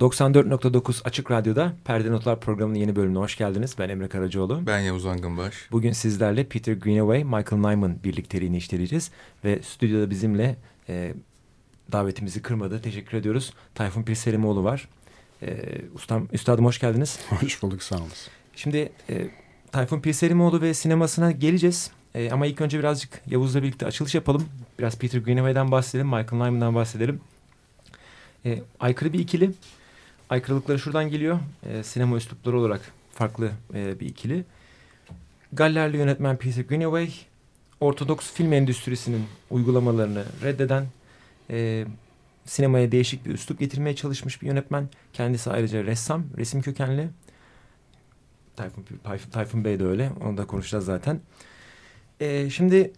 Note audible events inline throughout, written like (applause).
94.9 Açık Radyo'da Perde Notlar programının yeni bölümüne hoş geldiniz. Ben Emre Karacaoğlu. Ben Yavuz Angınbaş. Bugün sizlerle Peter Greenaway, Michael Nyman birlikteliğini işleyeceğiz. Ve stüdyoda bizimle e, davetimizi kırmadı. Teşekkür ediyoruz. Tayfun Pirselimoğlu var. E, ustam, üstadım hoş geldiniz. Hoş bulduk sağ olun. Şimdi e, Tayfun Pirselimoğlu ve sinemasına geleceğiz. E, ama ilk önce birazcık Yavuz'la birlikte açılış yapalım. Biraz Peter Greenaway'den bahsedelim, Michael Nyman'dan bahsedelim. E, aykırı bir ikili. Aykırılıkları şuradan geliyor. E, sinema üslupları olarak farklı e, bir ikili. Gallerli yönetmen Peter Greenaway, Ortodoks film endüstrisinin uygulamalarını reddeden, e, sinemaya değişik bir üslup getirmeye çalışmış bir yönetmen. Kendisi ayrıca ressam, resim kökenli. Tayfun, Tayfun Bey de öyle, onu da konuşacağız zaten. E, şimdi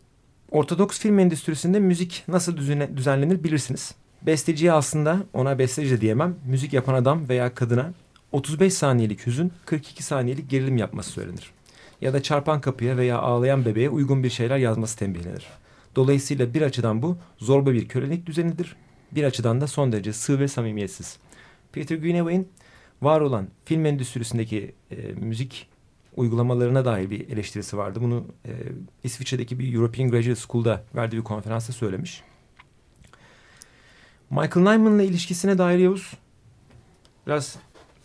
Ortodoks film endüstrisinde müzik nasıl düzenlenir bilirsiniz. Besteciye aslında ona besteci diyemem. Müzik yapan adam veya kadına 35 saniyelik hüzün 42 saniyelik gerilim yapması söylenir. Ya da çarpan kapıya veya ağlayan bebeğe uygun bir şeyler yazması tembihlenir. Dolayısıyla bir açıdan bu zorba bir kölelik düzenidir. Bir açıdan da son derece sığ ve samimiyetsiz. Peter Greenaway'in var olan film endüstrisindeki e, müzik uygulamalarına dair bir eleştirisi vardı. Bunu e, İsviçre'deki bir European Graduate School'da verdiği bir konferansta söylemiş. Michael Nyman'la ilişkisine dair Yavuz biraz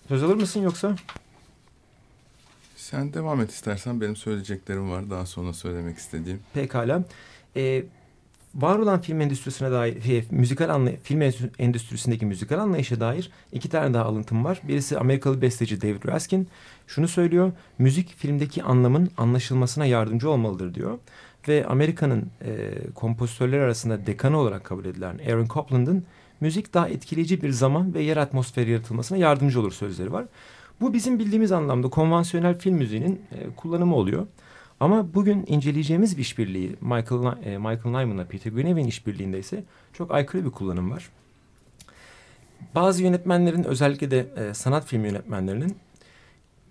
söz alır mısın yoksa? Sen devam et istersen benim söyleyeceklerim var daha sonra söylemek istediğim. Pekala. Ee, var olan film endüstrisine dair, şey, müzikal anlay film endüstrisindeki müzikal anlayışa dair iki tane daha alıntım var. Birisi Amerikalı besteci David Raskin. Şunu söylüyor, müzik filmdeki anlamın anlaşılmasına yardımcı olmalıdır diyor. Ve Amerika'nın e, kompozitörleri arasında dekanı olarak kabul edilen Aaron Copland'ın müzik daha etkileyici bir zaman ve yer atmosferi yaratılmasına yardımcı olur sözleri var. Bu bizim bildiğimiz anlamda konvansiyonel film müziğinin e, kullanımı oluyor. Ama bugün inceleyeceğimiz bir işbirliği Michael, e, Michael Nyman'la Peter Greenaway'in işbirliğinde ise çok aykırı bir kullanım var. Bazı yönetmenlerin özellikle de e, sanat film yönetmenlerinin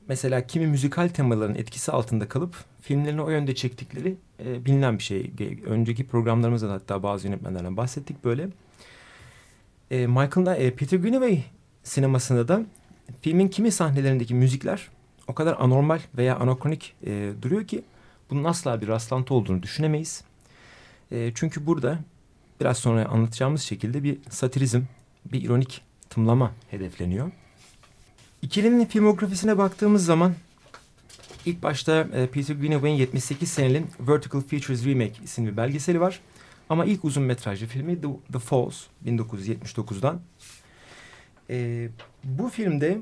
mesela kimi müzikal temaların etkisi altında kalıp filmlerini o yönde çektikleri e, bilinen bir şey. Önceki programlarımızda da hatta bazı yönetmenlerden bahsettik böyle. E, Michael'da e, Peter Greenaway sinemasında da filmin kimi sahnelerindeki müzikler o kadar anormal veya anakronik e, duruyor ki bunun asla bir rastlantı olduğunu düşünemeyiz. E, çünkü burada biraz sonra anlatacağımız şekilde bir satirizm, bir ironik tımlama hedefleniyor. İkilinin filmografisine baktığımız zaman ilk başta e, Peter Greenaway'in 78 senelik Vertical Features Remake isimli belgeseli var. Ama ilk uzun metrajlı filmi The, The Falls 1979'dan. E, bu filmde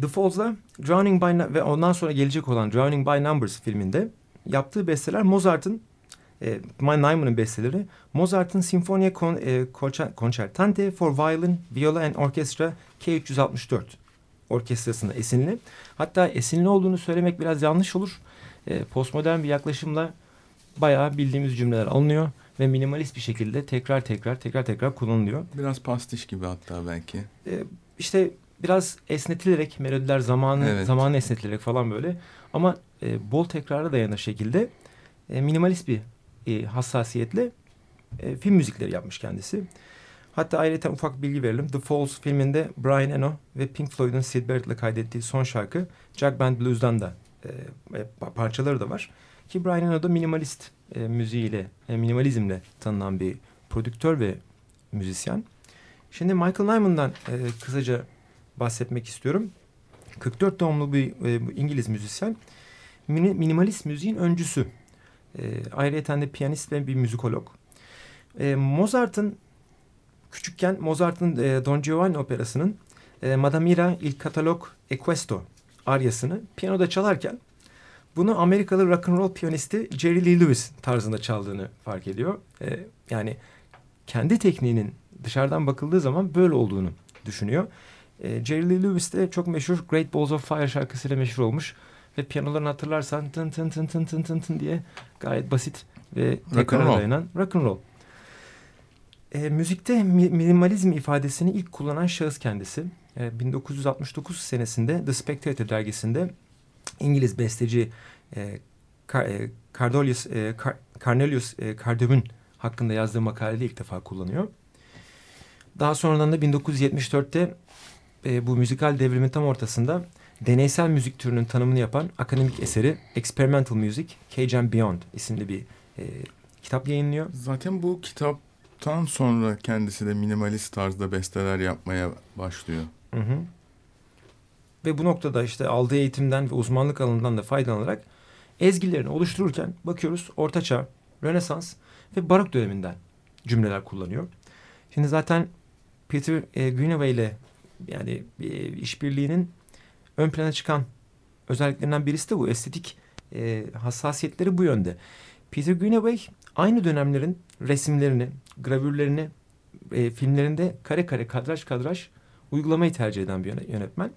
The Falls'la Drowning by ve ondan sonra gelecek olan Drowning by Numbers filminde yaptığı besteler Mozart'ın e, Nyman'ın besteleri Mozart'ın Sinfonia Con, e, Concertante for Violin, Viola and Orchestra K364 orkestrasında esinli. Hatta esinli olduğunu söylemek biraz yanlış olur. E, postmodern bir yaklaşımla bayağı bildiğimiz cümleler alınıyor ve minimalist bir şekilde tekrar tekrar tekrar tekrar kullanılıyor. Biraz pastiş gibi hatta belki. Ee, işte biraz esnetilerek melodiler zamanı evet. zamanı esnetilerek falan böyle ama e, bol tekrara dayanır şekilde e, minimalist bir e, hassasiyetle e, film müzikleri yapmış kendisi. Hatta ayrıca ufak bilgi verelim. The Falls filminde Brian Eno ve Pink Floyd'un Sid Barrett'la kaydettiği son şarkı Jack Band Blues'dan da e, e parçaları da var. Ki Brian Eno da minimalist e, müziğiyle, e, minimalizmle tanınan bir prodüktör ve müzisyen. Şimdi Michael Nyman'dan e, kısaca bahsetmek istiyorum. 44 doğumlu bir e, İngiliz müzisyen. Mini, minimalist müziğin öncüsü. E, ayrıca de piyanist ve bir müzikolog. E, Mozart'ın küçükken Mozart'ın e, Don Giovanni operasının e, Madamira il Catalog e Questo aryasını piyanoda çalarken bunu Amerikalı rock and roll piyanisti Jerry Lee Lewis tarzında çaldığını fark ediyor. E, yani kendi tekniğinin dışarıdan bakıldığı zaman böyle olduğunu düşünüyor. E, Jerry Lee Lewis de çok meşhur Great Balls of Fire şarkısıyla meşhur olmuş. Ve piyanolarını hatırlarsan tın tın tın tın tın tın tın diye gayet basit ve tekrara dayanan rock and roll. E, müzikte mi, minimalizm ifadesini ilk kullanan şahıs kendisi. E, 1969 senesinde The Spectator dergisinde İngiliz besteci e, e Cardolius, e, Car Cornelius e, Cardam'ın hakkında yazdığı makalede ilk defa kullanıyor. Daha sonradan da 1974'te e, bu müzikal devrimin tam ortasında deneysel müzik türünün tanımını yapan akademik eseri Experimental Music, Cage and Beyond isimli bir e, kitap yayınlıyor. Zaten bu kitaptan sonra kendisi de minimalist tarzda besteler yapmaya başlıyor. Hı hı. Ve bu noktada işte aldığı eğitimden ve uzmanlık alanından da faydalanarak ezgilerini oluştururken bakıyoruz Ortaçağ, Rönesans ve Barok döneminden cümleler kullanıyor. Şimdi zaten Peter e, Greenaway ile yani e, işbirliğinin ön plana çıkan özelliklerinden birisi de bu. Estetik e, hassasiyetleri bu yönde. Peter Greenaway aynı dönemlerin resimlerini, gravürlerini e, filmlerinde kare kare kadraj kadraj uygulamayı tercih eden bir yönetmen.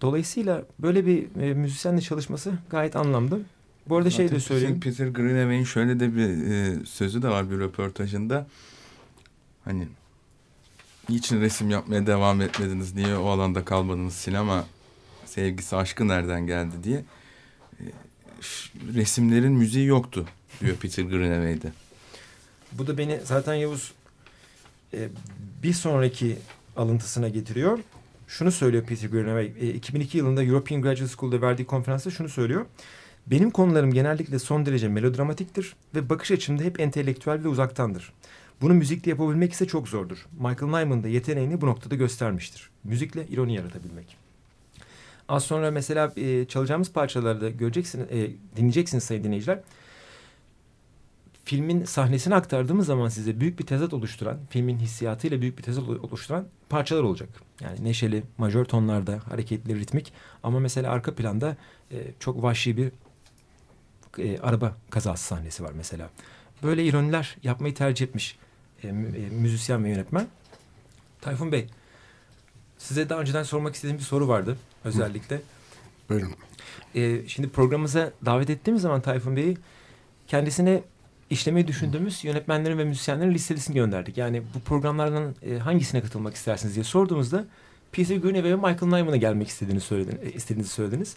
Dolayısıyla böyle bir e, müzisyenle çalışması gayet anlamlı. Bu arada Zaten şey de söyleyeyim. Peter Greenaway'in şöyle de bir e, sözü de var bir röportajında. Hani niçin resim yapmaya devam etmediniz, niye o alanda kalmadınız, sinema sevgisi, aşkı nereden geldi diye. E, resimlerin müziği yoktu diyor Peter Greenaway'de. Bu da beni zaten Yavuz e, bir sonraki alıntısına getiriyor. Şunu söylüyor Peter Greenaway. E, 2002 yılında European Graduate School'da verdiği konferansta şunu söylüyor. Benim konularım genellikle son derece melodramatiktir ve bakış açımda hep entelektüel ve uzaktandır. Bunu müzikle yapabilmek ise çok zordur. Michael Nyman da yeteneğini bu noktada göstermiştir. Müzikle ironi yaratabilmek. Az sonra mesela e, çalacağımız parçalarda göreceksiniz, e, dinleyeceksiniz sayın dinleyiciler. Filmin sahnesini aktardığımız zaman size büyük bir tezat oluşturan, filmin hissiyatıyla büyük bir tezat oluşturan parçalar olacak. Yani neşeli, majör tonlarda, hareketli, ritmik ama mesela arka planda e, çok vahşi bir e, araba kazası sahnesi var mesela. Böyle ironiler yapmayı tercih etmiş e, e, müzisyen ve yönetmen. Tayfun Bey, size daha önceden sormak istediğim bir soru vardı özellikle. Buyurun. E, şimdi programımıza davet ettiğimiz zaman Tayfun Bey'i kendisine işlemeyi düşündüğümüz yönetmenlerin ve müzisyenlerin listesini gönderdik. Yani bu programlardan e, hangisine katılmak istersiniz diye sorduğumuzda Peter Greenaway ve Michael Nyman'a gelmek istediğini söylediniz, e, istediğinizi söylediniz.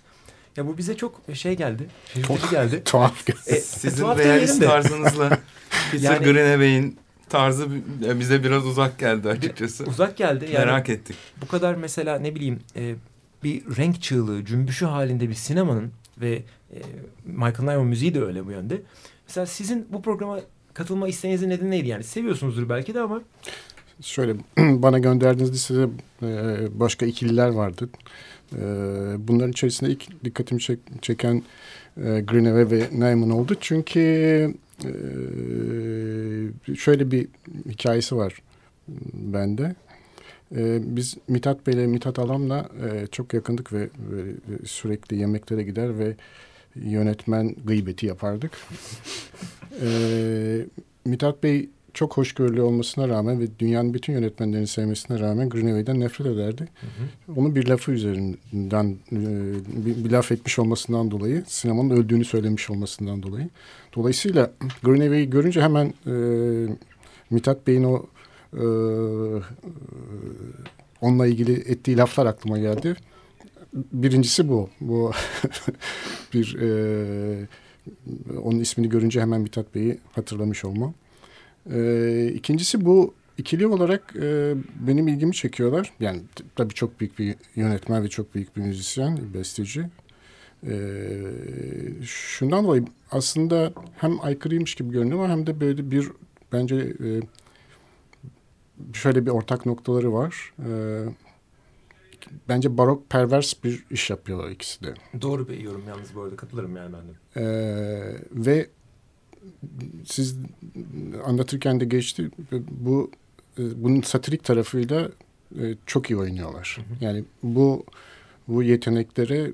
Ya bu bize çok şey geldi. Şaşırtıcı geldi. tuhaf geldi. E, Sizin tuhaf realist tarzınızla (laughs) Peter yani, Greenaway'in tarzı bize biraz uzak geldi açıkçası. Uzak geldi. Yani Merak ettik. Bu kadar mesela ne bileyim e, bir renk çığlığı, cümbüşü halinde bir sinemanın ve e, Michael Nyman müziği de öyle bu yönde. Mesela sizin bu programa katılma isteğinizin nedeni neydi? Yani seviyorsunuzdur belki de ama. Şöyle (clears throat) bana gönderdiğiniz listede e, başka ikililer vardı. Bunların içerisinde ilk dikkatimi çek, çeken Greenaway ve Nyman oldu. Çünkü e, şöyle bir hikayesi var bende. E, biz Mithat Bey ile Mithat Alam'la e, çok yakındık ve, sürekli yemeklere gider ve yönetmen gıybeti yapardık. (laughs) e, Mithat Bey çok hoşgörülü olmasına rağmen ve dünyanın bütün yönetmenlerini sevmesine rağmen Greenaway'den nefret ederdi. Hı hı. Onun bir lafı üzerinden e, bir, bir laf etmiş olmasından dolayı sinemanın öldüğünü söylemiş olmasından dolayı. Dolayısıyla Greenaway'i görünce hemen e, Mithat Bey'in o e, onunla ilgili ettiği laflar aklıma geldi. Birincisi bu. Bu (laughs) bir e, onun ismini görünce hemen Mithat Bey'i hatırlamış olmam. E, ikincisi bu ikili olarak e, benim ilgimi çekiyorlar. Yani tabii çok büyük bir yönetmen ve çok büyük bir müzisyen, besteci. E, şundan dolayı aslında hem aykırıymış gibi görünüyor ama hem de böyle bir bence e, şöyle bir ortak noktaları var. E, bence barok pervers bir iş yapıyorlar ikisi de. Doğru bir yorum yalnız bu arada katılırım yani ben de. Ee, ve siz anlatırken de geçti bu e, bunun satirik tarafıyla e, çok iyi oynuyorlar. Hı hı. Yani bu bu yeteneklere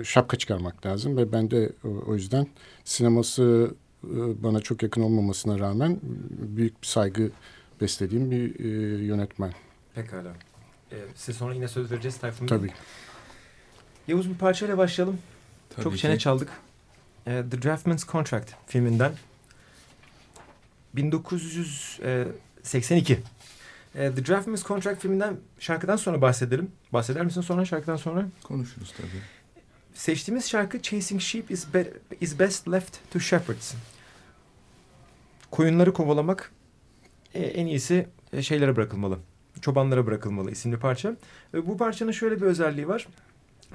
e, şapka çıkarmak lazım ve ben de o yüzden sineması bana çok yakın olmamasına rağmen büyük bir saygı beslediğim bir yönetmen. Pekala. Ee, size sonra yine söz vereceğiz Tayfun Tabii. Yavuz bir parçayla başlayalım. Tabii Çok ki. çene çaldık. Ee, The Draftman's Contract filminden. 1982. Ee, The Draftman's Contract filminden şarkıdan sonra bahsedelim. Bahseder misin sonra şarkıdan sonra? Konuşuruz tabii. Seçtiğimiz şarkı Chasing Sheep is, be is Best Left to Shepherds. Koyunları kovalamak e, en iyisi e, şeylere bırakılmalı Çobanlara Bırakılmalı isimli parça. Bu parçanın şöyle bir özelliği var.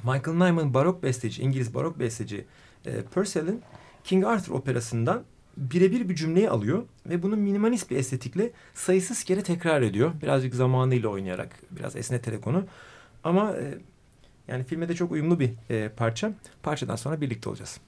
Michael Nyman barok besteci, İngiliz barok besteci e, Purcell'in King Arthur operasından birebir bir cümleyi alıyor ve bunu minimalist bir estetikle sayısız kere tekrar ediyor. Birazcık zamanıyla oynayarak, biraz esneterek onu. Ama e, yani filme de çok uyumlu bir e, parça. Parçadan sonra birlikte olacağız.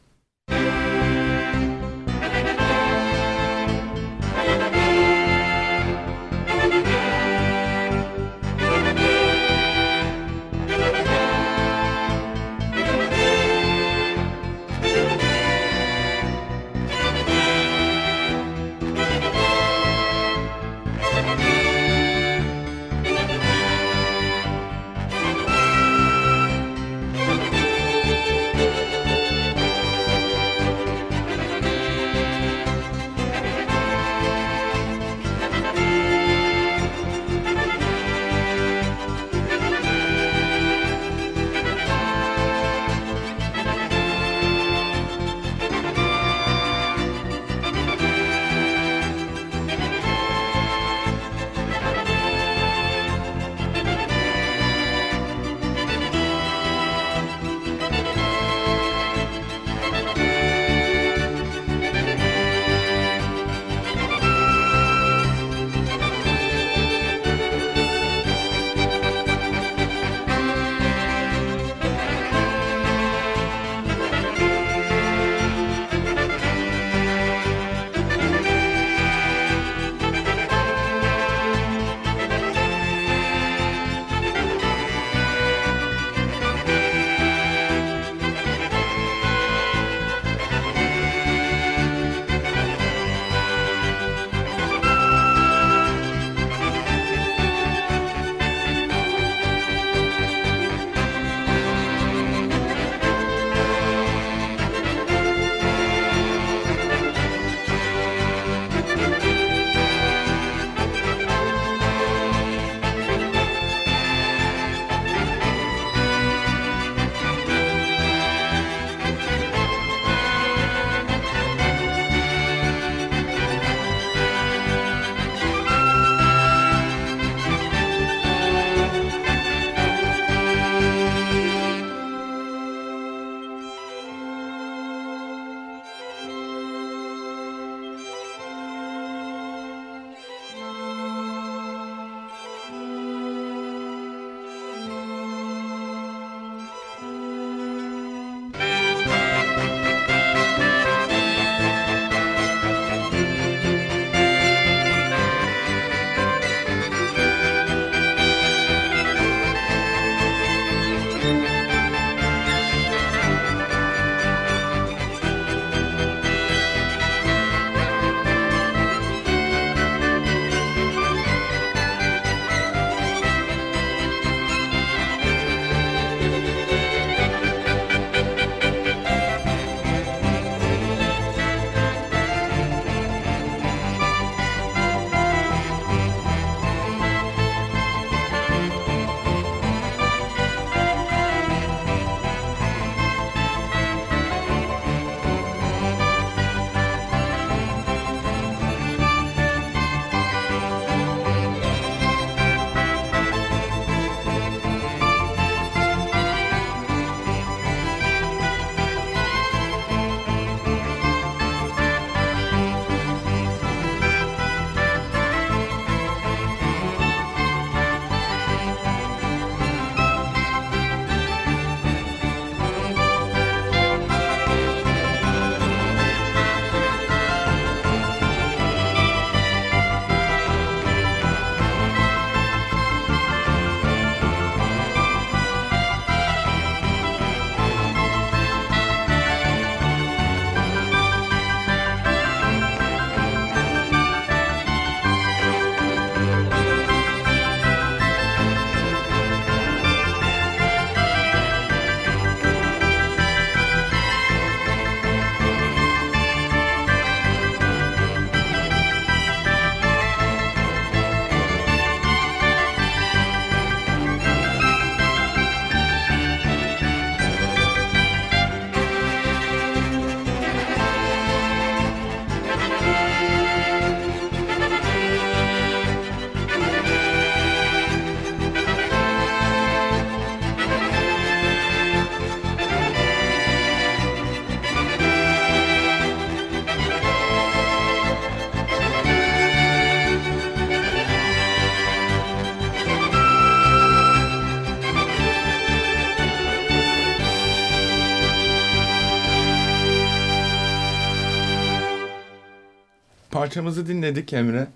Parçamızı dinledik Emre.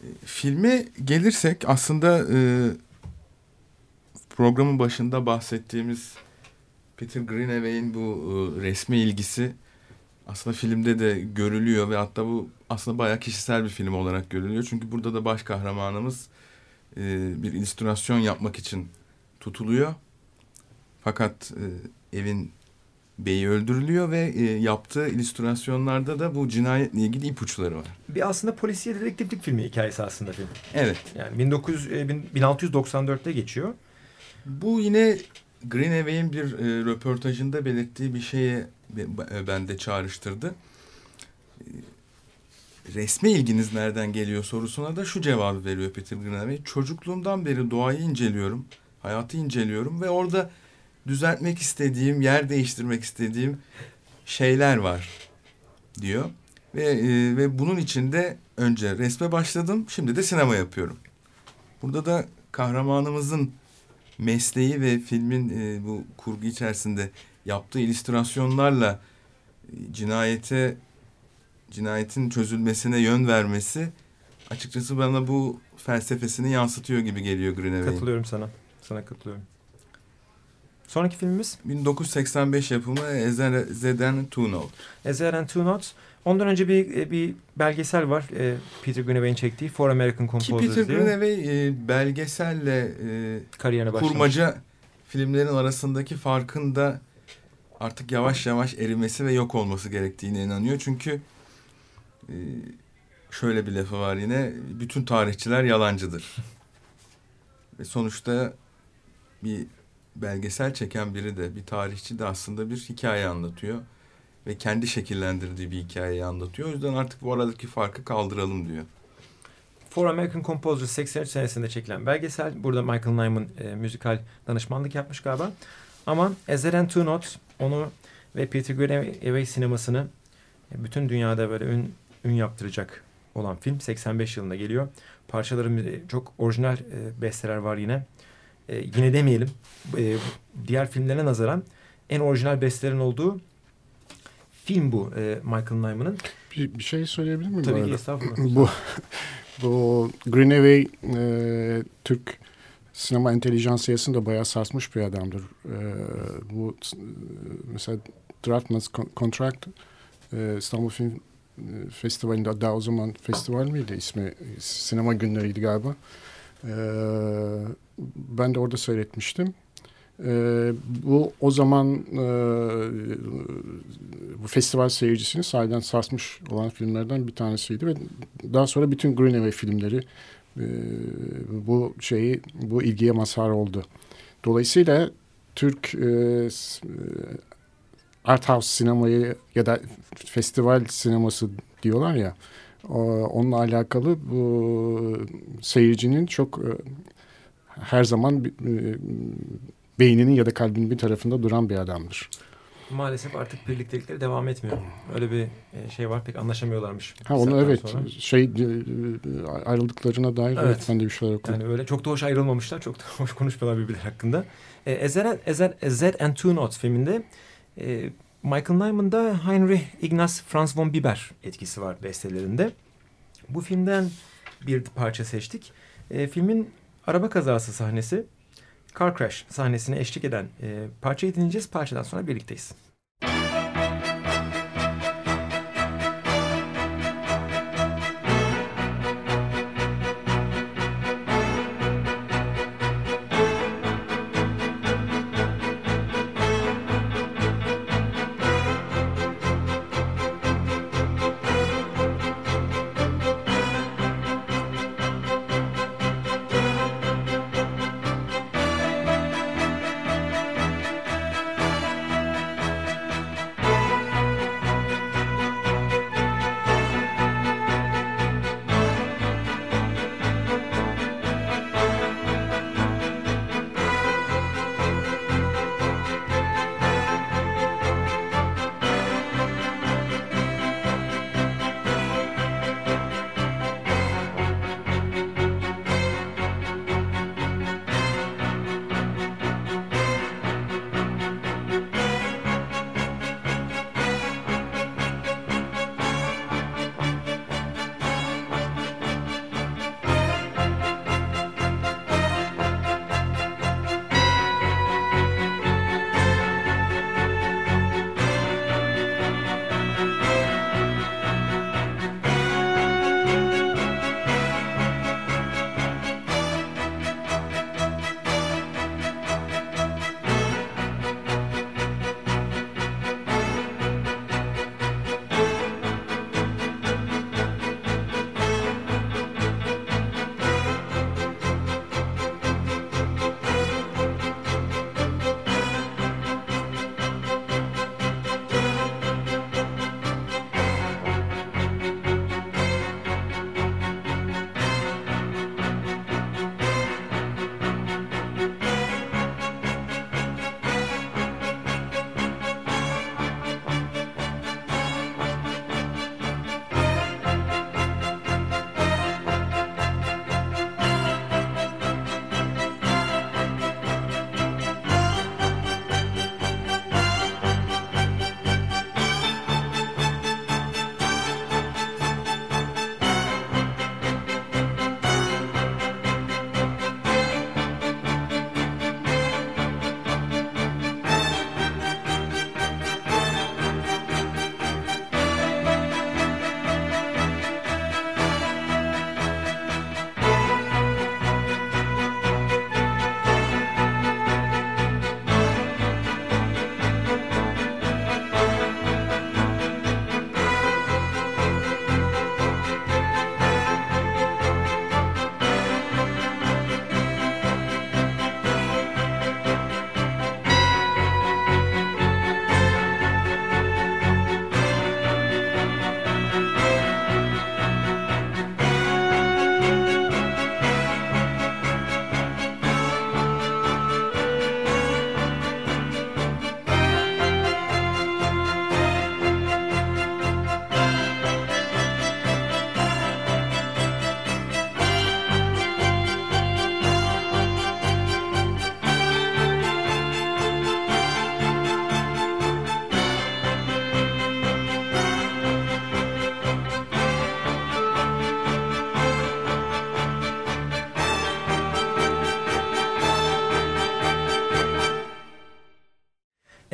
E, filme gelirsek aslında e, programın başında bahsettiğimiz Peter Greenaway'in bu e, resme ilgisi aslında filmde de görülüyor ve hatta bu aslında bayağı kişisel bir film olarak görülüyor. Çünkü burada da baş kahramanımız e, bir illüstrasyon yapmak için tutuluyor. Fakat e, evin beyi öldürülüyor ve e, yaptığı illüstrasyonlarda da bu cinayetle ilgili ipuçları var. Bir aslında polisiye dedektiflik filmi hikayesi aslında film. Evet. Yani 1900, e, 1694'te geçiyor. Bu yine Greenaway'in bir e, röportajında belirttiği bir şeye e, bende çağrıştırdı. E, resme ilginiz nereden geliyor sorusuna da şu cevabı veriyor Peter Greenaway. Çocukluğumdan beri doğayı inceliyorum, hayatı inceliyorum ve orada düzeltmek istediğim, yer değiştirmek istediğim şeyler var diyor. Ve e, ve bunun içinde önce resme başladım, şimdi de sinema yapıyorum. Burada da kahramanımızın mesleği ve filmin e, bu kurgu içerisinde yaptığı illüstrasyonlarla e, cinayete cinayetin çözülmesine yön vermesi açıkçası bana bu felsefesini yansıtıyor gibi geliyor Greenaway'in. Katılıyorum sana. Sana katılıyorum. Sonraki filmimiz? 1985 yapımı Ezer Zeden Two Note. Ezer and Two Notes. Ondan önce bir e, bir belgesel var. E, Peter Greenaway'in çektiği For American Composers Ki Peter diye. Greenaway e, belgeselle kariyerine başlamış. kurmaca filmlerin arasındaki farkın da artık yavaş yavaş erimesi ve yok olması gerektiğine inanıyor. Çünkü şöyle bir lafı var yine bütün tarihçiler yalancıdır. (laughs) ve sonuçta bir belgesel çeken biri de bir tarihçi de aslında bir hikaye anlatıyor. Ve kendi şekillendirdiği bir hikayeyi anlatıyor. O yüzden artık bu aradaki farkı kaldıralım diyor. For American Composers 83 senesinde çekilen belgesel. Burada Michael Nyman e, müzikal danışmanlık yapmış galiba. Ama Ezer and Two Notes onu ve Peter Greenaway sinemasını e, bütün dünyada böyle ün, ün yaptıracak olan film 85 yılında geliyor. Parçaları çok orijinal e, besteler var yine. E, yine demeyelim. E, diğer filmlerine nazaran en orijinal bestelerin olduğu film bu e, Michael Nyman'ın. Bir, bir şey söyleyebilir miyim? Tabii ki estağfurullah. bu, (laughs) bu Greenaway e, Türk sinema entelijansiyasını da bayağı sarsmış bir adamdır. E, bu e, mesela Draftman's Contract e, İstanbul Film e, Festivali'nde daha o zaman festival miydi ismi? Sinema günleriydi galiba. E, ben de orada seyretmiştim. E, bu o zaman e, bu festival seyircisini sahiden sarsmış olan filmlerden bir tanesiydi ve daha sonra bütün Greenaway filmleri e, bu şeyi bu ilgiye mazhar oldu. Dolayısıyla Türk e, e art house sinemayı ya da festival sineması diyorlar ya onunla alakalı bu seyircinin çok e, her zaman e, beyninin ya da kalbinin bir tarafında duran bir adamdır. Maalesef artık birliktelikleri devam etmiyor. Öyle bir e, şey var pek anlaşamıyorlarmış. Ha onu evet sonra. şey ayrıldıklarına dair evet. evet ben de bir şeyler okudum. Yani öyle çok da hoş ayrılmamışlar. Çok da hoş konuşmuyorlar birbirleri hakkında. Ezer, Ezer, Ezer and Two Notes filminde e, Michael Nyman'da Heinrich Ignaz Franz von Bieber etkisi var bestelerinde. Bu filmden bir parça seçtik. E, filmin araba kazası sahnesi Car Crash sahnesine eşlik eden e, parçayı dinleyeceğiz. Parçadan sonra birlikteyiz.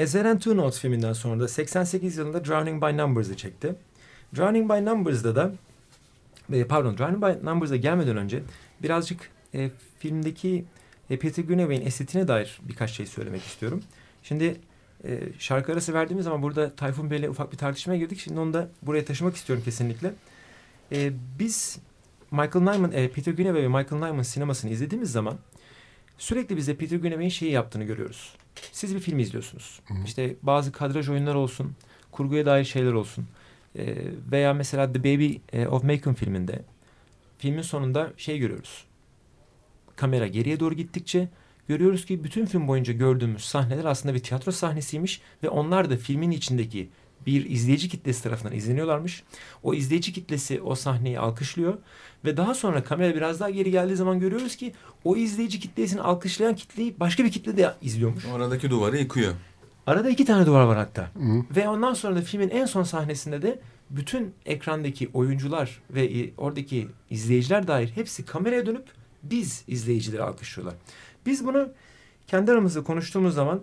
And Two Notes filminden sonra da 88 yılında Drowning by Numbers'ı çekti. Drowning by Numbers'da da e, pardon Drowning by Numbers'a gelmeden önce birazcık e, filmdeki e, Peter Greenaway'in estetiğine dair birkaç şey söylemek istiyorum. Şimdi e, şarkı arası verdiğimiz zaman burada Tayfun Bey'le ufak bir tartışmaya girdik. Şimdi onu da buraya taşımak istiyorum kesinlikle. E, biz Michael Nyman, e, Peter Greenaway ve Michael Nyman sinemasını izlediğimiz zaman sürekli bize Peter Greenaway'in şeyi yaptığını görüyoruz. Siz bir film izliyorsunuz. Hı. İşte bazı kadraj oyunlar olsun, kurguya dair şeyler olsun. E, veya mesela The Baby e, of Macon filminde filmin sonunda şey görüyoruz. Kamera geriye doğru gittikçe görüyoruz ki bütün film boyunca gördüğümüz sahneler aslında bir tiyatro sahnesiymiş ve onlar da filmin içindeki bir izleyici kitlesi tarafından izleniyorlarmış. O izleyici kitlesi o sahneyi alkışlıyor ve daha sonra kamera biraz daha geri geldiği zaman görüyoruz ki o izleyici kitlesini alkışlayan kitleyi başka bir kitle de izliyormuş. Aradaki duvarı yıkıyor. Arada iki tane duvar var hatta. Hı. Ve ondan sonra da filmin en son sahnesinde de bütün ekrandaki oyuncular ve oradaki izleyiciler dair hepsi kameraya dönüp biz izleyicileri alkışlıyorlar. Biz bunu kendi aramızda konuştuğumuz zaman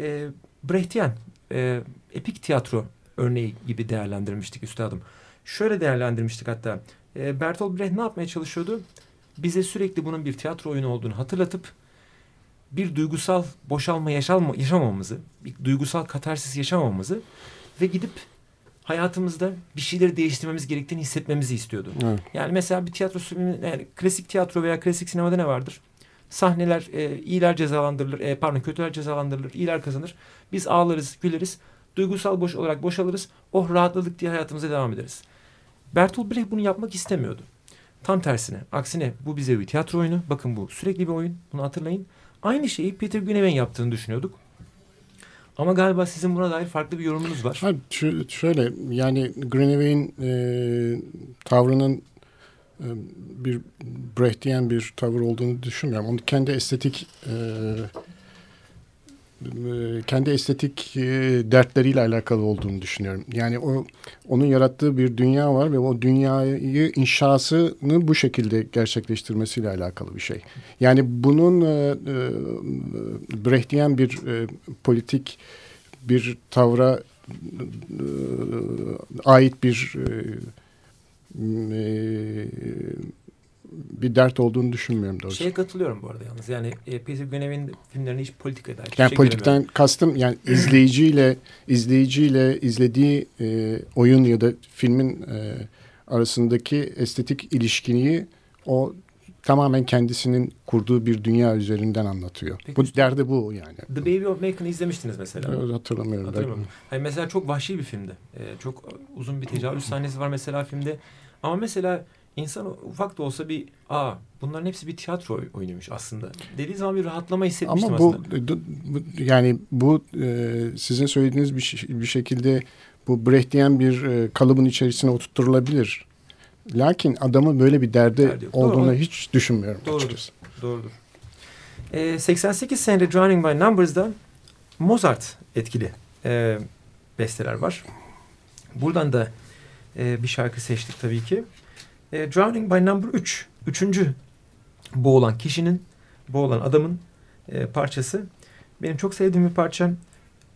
e, Brechtian, e, epik tiyatro örneği gibi değerlendirmiştik üstadım. Şöyle değerlendirmiştik hatta. E, Bertolt Brecht ne yapmaya çalışıyordu? Bize sürekli bunun bir tiyatro oyunu olduğunu hatırlatıp bir duygusal boşalma yaşalma, yaşamamamızı, bir duygusal katarsis yaşamamamızı ve gidip hayatımızda bir şeyleri değiştirmemiz gerektiğini hissetmemizi istiyordu. Evet. Yani mesela bir tiyatro yani klasik tiyatro veya klasik sinemada ne vardır? Sahneler e, iyiler cezalandırılır, e, pardon kötüler cezalandırılır, iyiler kazanır. Biz ağlarız, güleriz, duygusal boş olarak boşalırız. Oh rahatladık diye hayatımıza devam ederiz. Bertolt Brecht bunu yapmak istemiyordu. Tam tersine. Aksine bu bize bir tiyatro oyunu. Bakın bu sürekli bir oyun. Bunu hatırlayın. Aynı şeyi Peter Güney'in yaptığını düşünüyorduk. Ama galiba sizin buna dair farklı bir yorumunuz var. Ha, şöyle yani Greenaway'in e, tavrının e, bir Brechtian bir tavır olduğunu düşünmüyorum. Onun kendi estetik e, kendi estetik e, dertleriyle alakalı olduğunu düşünüyorum. Yani o onun yarattığı bir dünya var ve o dünyayı inşasını bu şekilde gerçekleştirmesiyle alakalı bir şey. Yani bunun e, Brechtian bir politik bir tavra ait bir bir dert olduğunu düşünmüyorum doğrusu. Şeye katılıyorum bu arada yalnız. Yani e, Peter Günev'in filmlerini hiç politika dair. Yani şey politikten kastım yani (clears throat) izleyiciyle izleyiciyle izlediği e, oyun ya da filmin e, arasındaki estetik ilişkini o tamamen kendisinin kurduğu bir dünya üzerinden anlatıyor. Peki, bu derdi bu yani. The Baby of Macon'ı izlemiştiniz mesela. Evet, hatırlamıyorum. Hatırlamıyorum. Hayır, mesela çok vahşi bir filmdi. Ee, çok uzun bir tecavüz sahnesi var mesela filmde. Ama mesela insan ufak da olsa bir aa bunların hepsi bir tiyatro oyunuymuş aslında. Dediği zaman bir rahatlama hissetmiştim Ama bu, aslında. bu yani bu e, sizin söylediğiniz bir, bir şekilde bu Brechtian bir e, kalıbın içerisine oturtturulabilir. Lakin adamın böyle bir derdi, derdi olduğunu Doğru. hiç düşünmüyorum Doğrudur. açıkçası. Doğrudur. E, 88 senede Drowning by Numbers'da Mozart etkili e, besteler var. Buradan da e, bir şarkı seçtik tabii ki. E, Drowning by Number 3. Üçüncü boğulan kişinin, boğulan adamın e, parçası. Benim çok sevdiğim bir parça.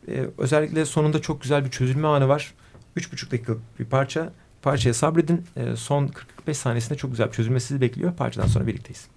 E, özellikle sonunda çok güzel bir çözülme anı var. Üç buçuk dakikalık bir parça. Parçaya sabredin. E, son 45 saniyesinde çok güzel bir çözülme sizi bekliyor. Parçadan sonra birlikteyiz.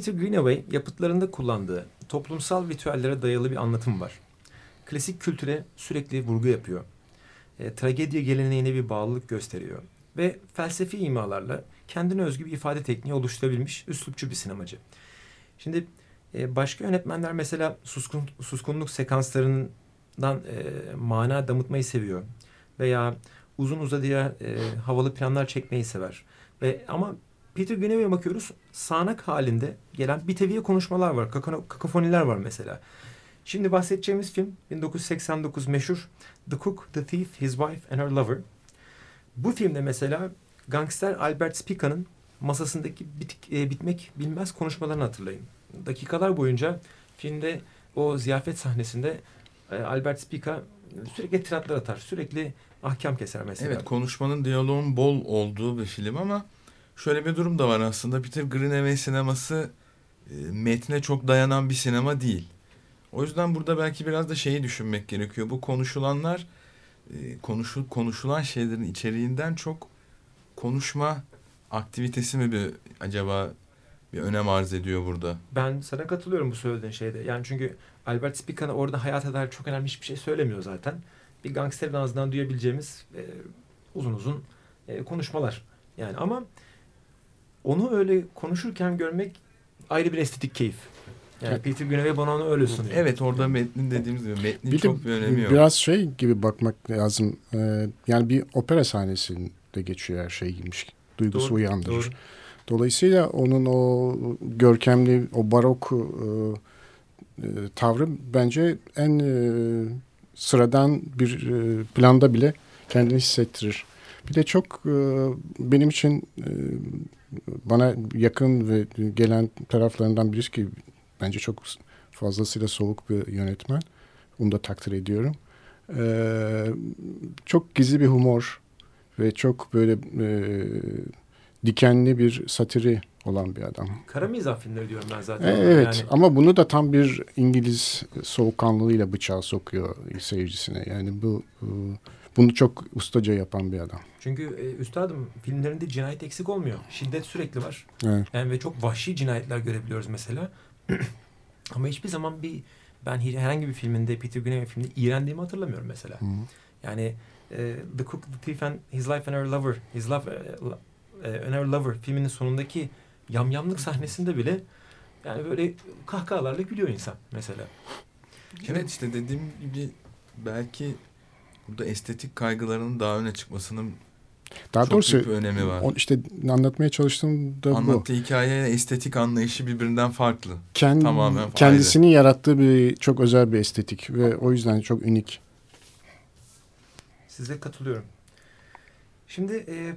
Peter Greenaway yapıtlarında kullandığı toplumsal ritüellere dayalı bir anlatım var. Klasik kültüre sürekli vurgu yapıyor. E, tragedya geleneğine bir bağlılık gösteriyor. Ve felsefi imalarla kendine özgü bir ifade tekniği oluşturabilmiş üslupçu bir sinemacı. Şimdi e, başka yönetmenler mesela suskun, suskunluk sekanslarından e, mana damıtmayı seviyor. Veya uzun uzadıya e, havalı planlar çekmeyi sever. Ve ama Peter Greenaway'e bakıyoruz. Sağanak halinde gelen bir teviye konuşmalar var. Kakofoniler var mesela. Şimdi bahsedeceğimiz film 1989 meşhur The Cook, The Thief, His Wife and Her Lover. Bu filmde mesela gangster Albert Spica'nın masasındaki bitik, e, bitmek bilmez konuşmalarını hatırlayın. Dakikalar boyunca filmde o ziyafet sahnesinde e, Albert Spica sürekli tiratlar atar. Sürekli ahkam keser mesela. Evet konuşmanın diyaloğun bol olduğu bir film ama şöyle bir durum da var aslında. Peter Greenaway sineması e, metne çok dayanan bir sinema değil. O yüzden burada belki biraz da şeyi düşünmek gerekiyor. Bu konuşulanlar e, konuşul, konuşulan şeylerin içeriğinden çok konuşma aktivitesi mi bir acaba bir önem arz ediyor burada? Ben sana katılıyorum bu söylediğin şeyde. Yani çünkü Albert Spica'nın orada hayata dair çok önemli hiçbir şey söylemiyor zaten. Bir gangsterin ağzından duyabileceğimiz e, uzun uzun e, konuşmalar. Yani ama onu öyle konuşurken görmek ayrı bir estetik keyif. Yani evet. Peter Greenaway bana onu öyle sunuyor. Evet orada metnin dediğimiz gibi metnin bir çok bir önemi yok. Biraz şey gibi bakmak lazım. Ee, yani bir opera sahnesinde geçiyor her şey gibiymiş. Duygusu doğru, uyandırır. Doğru. Dolayısıyla onun o görkemli, o barok e, e, tavrı bence en e, sıradan bir e, planda bile kendini hissettirir. Bir de çok e, benim için e, bana yakın ve gelen taraflarından birisi ki bence çok fazlasıyla soluk bir yönetmen. Onu da takdir ediyorum. Ee, çok gizli bir humor ve çok böyle e, dikenli bir satiri olan bir adam. Kara mizah filmleri diyorum ben zaten. E, evet yani. ama bunu da tam bir İngiliz soğukkanlılığıyla bıçağı sokuyor seyircisine. Yani bu e, bunu çok ustaca yapan bir adam. Çünkü e, üstadım filmlerinde cinayet eksik olmuyor. Şiddet sürekli var. Evet. Yani ve çok vahşi cinayetler görebiliyoruz mesela. (clears throat) Ama hiçbir zaman bir ben herhangi bir filminde Peter Greenaway filminde iğrendiğimi hatırlamıyorum mesela. Hı. Yani e, The Cook, The Thief and His Life and Her Lover, His Love e, and Her Lover filminin sonundaki yamyamlık sahnesinde bile yani böyle kahkahalarla gülüyor insan mesela. Evet işte dediğim gibi belki burada estetik kaygılarının daha öne çıkmasının daha Çok doğrusu büyük bir önemi var. O işte anlatmaya çalıştığım da Anlattığı bu. hikaye estetik anlayışı birbirinden farklı. Kend, Tamamen kendisini ayrı. yarattığı bir çok özel bir estetik ve o yüzden çok unik. Size katılıyorum. Şimdi e,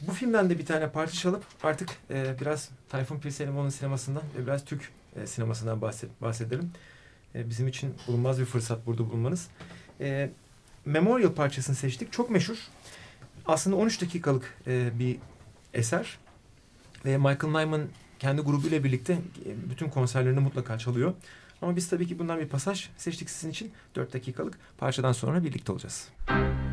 bu filmden de bir tane parça çalıp artık e, biraz Tayfun Pirselimoğlu'nun sinemasından ve biraz Türk e, sinemasından bahset, bahsedelim. E, bizim için bulunmaz bir fırsat burada bulunmanız. E, Memorial parçasını seçtik. Çok meşhur aslında 13 dakikalık e, bir eser. Ve Michael Nyman kendi grubuyla birlikte e, bütün konserlerini mutlaka çalıyor. Ama biz tabii ki bundan bir pasaj seçtik sizin için. 4 dakikalık parçadan sonra birlikte olacağız. Müzik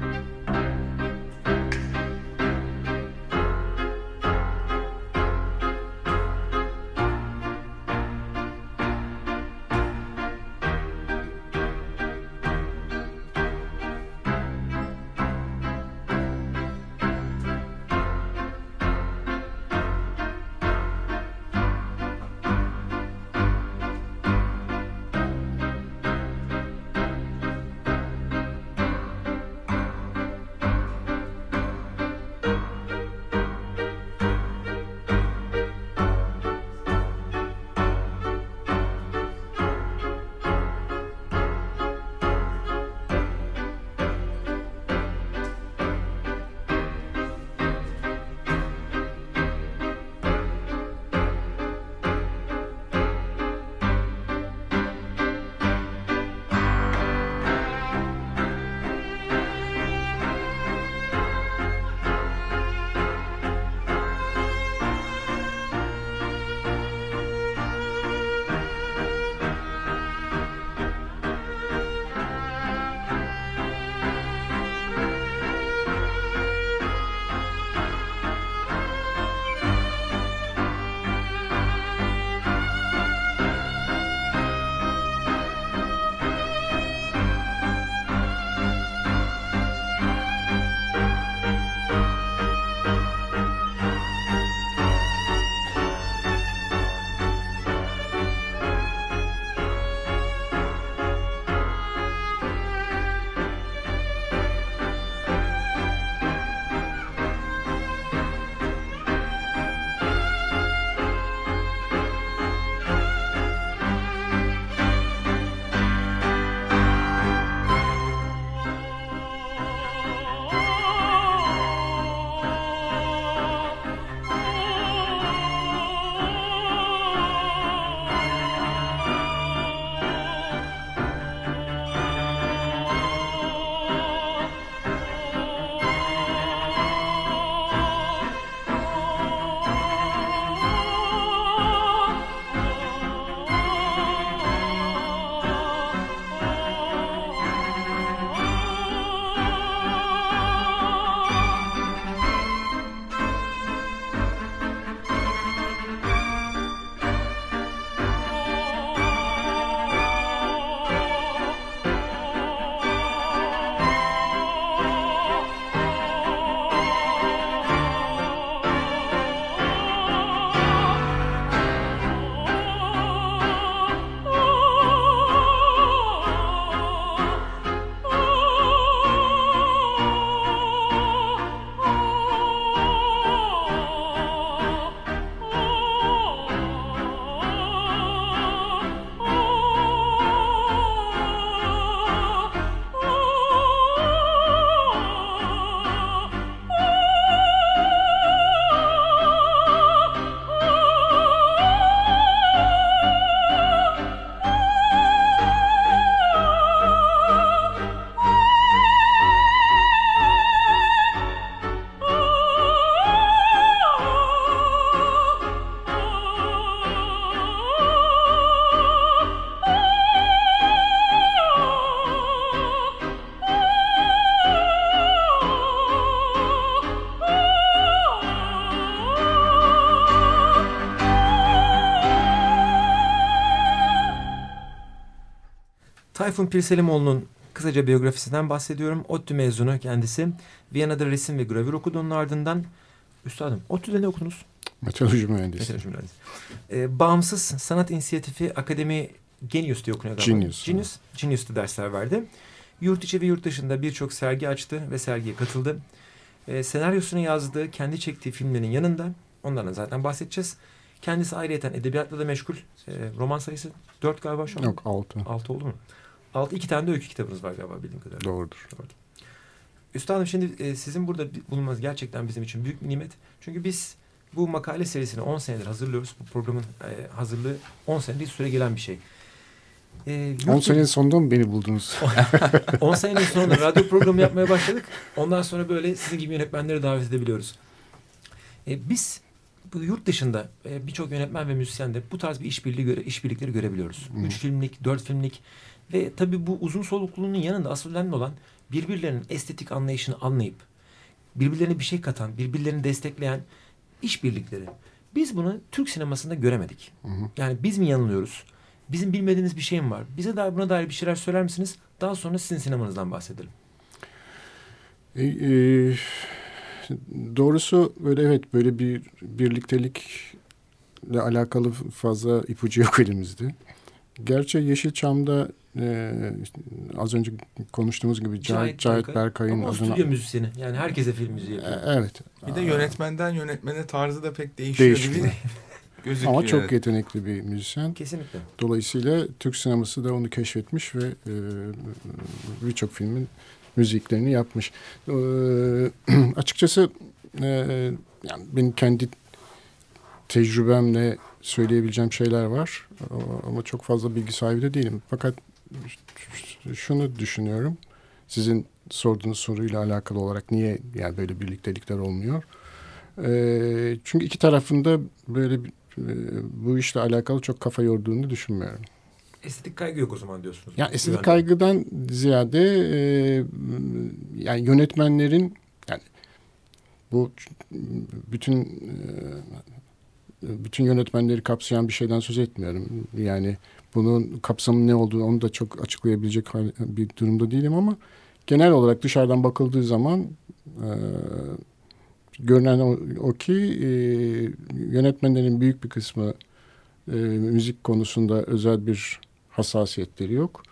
Tayfun Pirselimoğlu'nun kısaca biyografisinden bahsediyorum. ODTÜ mezunu kendisi. Viyana'da resim ve gravür okudu onun ardından. Üstadım ODTÜ'de ne okudunuz? Meteoroloji mühendisi. Meteoroloji mühendisi. Ee, bağımsız Sanat İnisiyatifi Akademi Genius diye okunuyor galiba. Genius. Genius. Genius'ta dersler verdi. Yurt içi ve yurt dışında birçok sergi açtı ve sergiye katıldı. Ee, senaryosunu yazdığı, kendi çektiği filmlerin yanında, onlardan zaten bahsedeceğiz. Kendisi ayrıyeten edebiyatla da meşgul. Ee, roman sayısı dört galiba şu an. Yok altı. Altı oldu mu? Altı, iki tane de öykü kitabınız var galiba bildiğim kadarıyla. Doğrudur. Üstadım şimdi e, sizin burada bulunmanız gerçekten bizim için büyük bir nimet. Çünkü biz bu makale serisini 10 senedir hazırlıyoruz. Bu programın e, hazırlığı 10 senedir süre gelen bir şey. E, 10 yurt- senenin sonunda mı beni buldunuz? (laughs) 10 senenin sonunda radyo programı yapmaya başladık. Ondan sonra böyle sizin gibi yönetmenleri davet edebiliyoruz. E, biz bu yurt dışında e, birçok yönetmen ve müzisyen de bu tarz bir işbirliği göre, işbirlikleri görebiliyoruz. Hı. Üç filmlik, dört filmlik ve tabii bu uzun solukluluğunun yanında asıl önemli olan birbirlerinin estetik anlayışını anlayıp birbirlerine bir şey katan, birbirlerini destekleyen işbirlikleri. Biz bunu Türk sinemasında göremedik. Hı hı. Yani biz mi yanılıyoruz? Bizim bilmediğiniz bir şey mi var? Bize dair buna dair bir şeyler söyler misiniz? Daha sonra sizin sinemanızdan bahsedelim. E, e, doğrusu böyle evet böyle bir birliktelikle alakalı fazla ipucu yok elimizde. Gerçi Yeşilçam'da e, az önce konuştuğumuz gibi Cahit, Cahit Berkay. Berkay'ın adına... stüdyo müzisyeni. Yani herkese film müziği E, yapıyor. Evet. Bir de yönetmenden yönetmene tarzı da pek değişiyor Değişiyor. gibi (laughs) gözüküyor. Ama çok evet. yetenekli bir müzisyen. Kesinlikle. Dolayısıyla Türk sineması da onu keşfetmiş ve e, birçok filmin müziklerini yapmış. E, (clears throat) açıkçası e, yani benim kendi tecrübemle söyleyebileceğim şeyler var ama çok fazla bilgi sahibi de değilim. Fakat şunu düşünüyorum. Sizin sorduğunuz soruyla alakalı olarak niye yani böyle birliktelikler olmuyor? E, çünkü iki tarafında böyle e, bu işle alakalı çok kafa yorduğunu düşünmüyorum. Estetik kaygı yok o zaman diyorsunuz. Yani estetik Güvenli. kaygıdan ziyade e, yani yönetmenlerin yani bu bütün e, bütün yönetmenleri kapsayan bir şeyden söz etmiyorum. Yani bunun kapsamı ne olduğunu onu da çok açıklayabilecek bir durumda değilim ama genel olarak dışarıdan bakıldığı zaman e, görünen o, o ki e, yönetmenlerin büyük bir kısmı e, müzik konusunda özel bir hassasiyetleri yok.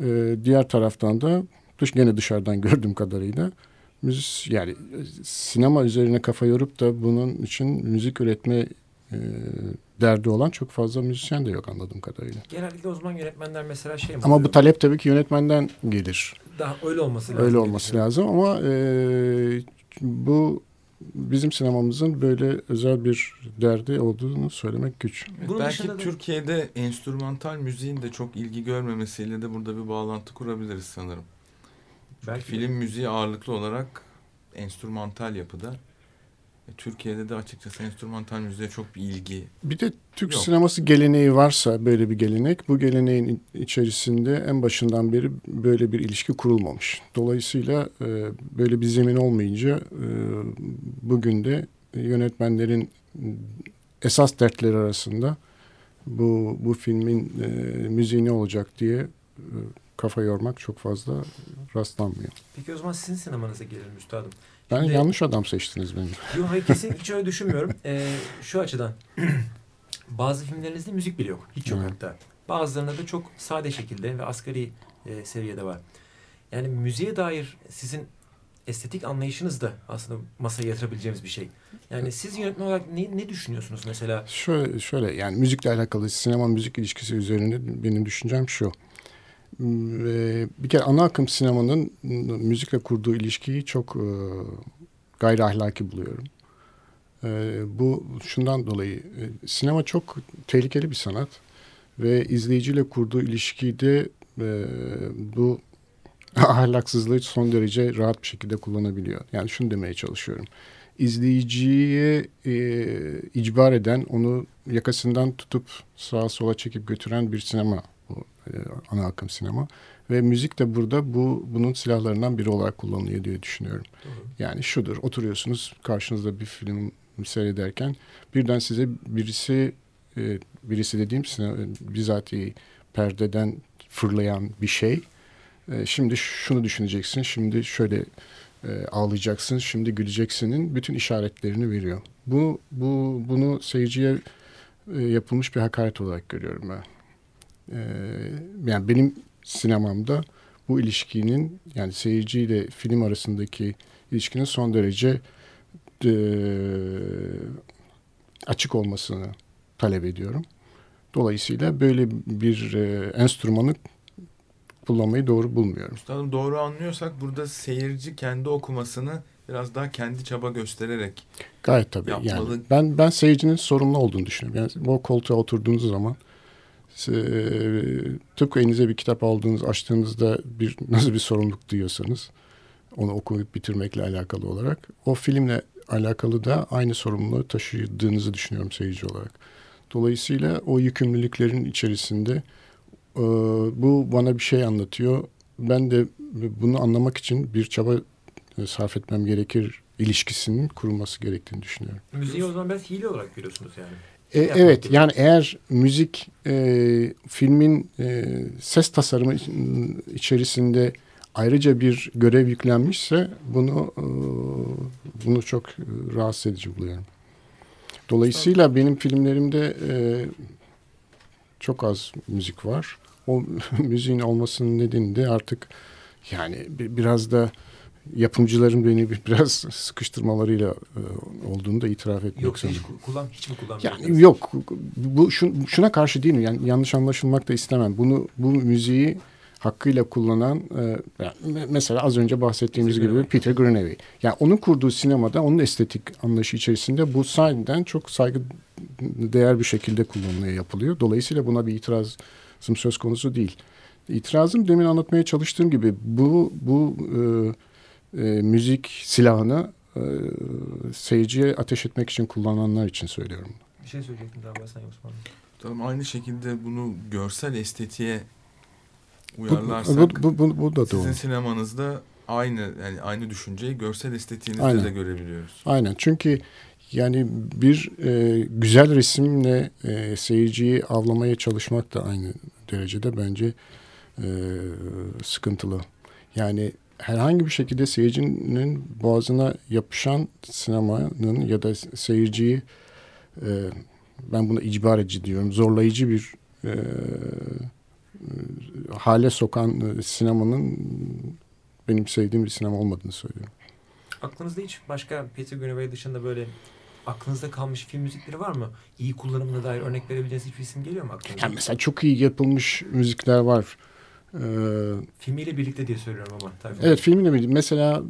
E, diğer taraftan da dış gene dışarıdan (laughs) gördüğüm kadarıyla müzik yani sinema üzerine kafa yorup da bunun için müzik üretme e, derdi olan çok fazla müzisyen de yok anladığım kadarıyla. Genellikle o zaman yönetmenler mesela şey mi Ama oluyor? bu talep tabii ki yönetmenden gelir. Daha öyle olması lazım. Öyle olması düşünüyorum. lazım ama e, bu bizim sinemamızın böyle özel bir derdi olduğunu söylemek güç. Bunun belki da- Türkiye'de enstrümantal müziğin de çok ilgi görmemesiyle de burada bir bağlantı kurabiliriz sanırım. Belki Film müziği ağırlıklı olarak enstrümantal yapıda. E, Türkiye'de de açıkçası enstrümantal müziğe çok bir ilgi. Bir de Türk Yok. sineması geleneği varsa böyle bir gelenek, bu geleneğin içerisinde en başından beri böyle bir ilişki kurulmamış. Dolayısıyla e, böyle bir zemin olmayınca e, bugün de yönetmenlerin esas dertleri arasında bu bu filmin e, müziği ne olacak diye e, kafa yormak çok fazla rastlanmıyor. Peki o zaman sizin sinemanıza gelelim üstadım. Ben Şimdi- yanlış adam seçtiniz beni. Yok hayır kesin hiç (laughs) öyle düşünmüyorum. Ee, şu açıdan. (clears throat) Bazı filmlerinizde müzik bile yok. Hiç yok Evet. hatta. Bazılarında da çok sade şekilde ve asgari e, seviyede var. Yani müziğe dair sizin estetik anlayışınız da aslında masaya yatırabileceğimiz bir şey. Yani siz yönetmen olarak ne, ne düşünüyorsunuz mesela? Şöyle, şöyle yani müzikle alakalı sinema müzik ilişkisi üzerine benim düşüncem şu. Bir kere ana akım sinemanın müzikle kurduğu ilişkiyi çok e, gayri ahlaki buluyorum. E, bu şundan dolayı e, sinema çok tehlikeli bir sanat ve izleyiciyle kurduğu ilişkide bu (laughs) ahlaksızlığı son derece rahat bir şekilde kullanabiliyor. Yani şunu demeye çalışıyorum izleyiciye e, icbar eden, onu yakasından tutup sağa sola çekip götüren bir sinema e, ana akım sinema ve müzik de burada bu bunun silahlarından biri olarak kullanılıyor diye düşünüyorum. Doğru. Yani şudur, oturuyorsunuz karşınızda bir film seyrederken birden size birisi e, birisi dediğim sinema, bizatihi perdeden fırlayan bir şey. E, şimdi şunu düşüneceksin, şimdi şöyle e, ağlayacaksın, şimdi güleceksinin bütün işaretlerini veriyor. Bu, bu bunu seyirciye e, yapılmış bir hakaret olarak görüyorum ben. E, yani benim sinemamda bu ilişkinin yani seyirciyle film arasındaki ilişkinin son derece e, açık olmasını talep ediyorum. Dolayısıyla böyle bir e, enstrümanı kullanmayı doğru bulmuyorum. Üstadım doğru anlıyorsak burada seyirci kendi okumasını biraz daha kendi çaba göstererek Gayet tabii. Yapmalı. Yani ben ben seyircinin sorumlu olduğunu düşünüyorum. Yani o koltuğa oturduğunuz zaman tıpkı elinize bir kitap aldığınız, açtığınızda bir (laughs) nasıl bir sorumluluk duyuyorsanız onu okuyup bitirmekle alakalı olarak o filmle alakalı da aynı sorumluluğu taşıdığınızı düşünüyorum seyirci olarak. Dolayısıyla o yükümlülüklerin içerisinde e, bu bana bir şey anlatıyor. Ben de bunu anlamak için bir çaba e, sarf etmem gerekir ilişkisinin kurulması gerektiğini düşünüyorum. Müziği o zaman biraz hile olarak görüyorsunuz yani. E, evet yani eğer müzik e, filmin e, ses tasarımı içerisinde ayrıca bir görev yüklenmişse bunu e, bunu çok rahatsız edici buluyorum. Dolayısıyla benim filmlerimde e, çok az müzik var. O (laughs) müziğin olmasının nedeni de artık yani biraz da yapımcıların beni biraz (laughs) sıkıştırmalarıyla e, olduğunu da itiraf etmek Yoksa hiç, kullan, hiç mi kullanmıyorsunuz? Yani yok. Bu şun, şuna karşı değilim. Yani yanlış anlaşılmak da istemem. Bunu bu müziği hakkıyla kullanan e, yani mesela az önce bahsettiğimiz Peter gibi Greenaway. Peter Greenaway. Yani onun kurduğu sinemada onun estetik anlayışı içerisinde bu sahiden çok saygı değer bir şekilde kullanılıyor yapılıyor. Dolayısıyla buna bir itirazım söz konusu değil. İtirazım demin anlatmaya çalıştığım gibi bu bu e, e, müzik silahını e, seyirciye ateş etmek için kullananlar için söylüyorum. Bir şey söyleyecektim daha sen Osman. Tamam aynı şekilde bunu görsel estetiğe uyarlarsak bu, bu, bu, bu da sizin doğru. sinemanızda aynı yani aynı düşünceyi görsel estetiğinizde Aynen. de görebiliyoruz. Aynen çünkü yani bir e, güzel resimle e, seyirciyi avlamaya çalışmak da aynı derecede bence e, sıkıntılı. Yani herhangi bir şekilde seyircinin boğazına yapışan sinemanın ya da seyirciyi e, ben buna icbar edici diyorum zorlayıcı bir e, hale sokan e, sinemanın benim sevdiğim bir sinema olmadığını söylüyorum. Aklınızda hiç başka Peter Greenaway dışında böyle aklınızda kalmış film müzikleri var mı? İyi kullanımına dair örnek verebileceğiniz hiçbir isim geliyor mu aklınıza? Yani mesela çok iyi yapılmış müzikler var. Ee, Filmiyle birlikte diye söylüyorum ama. Tabii. Evet filmiyle birlikte. Mesela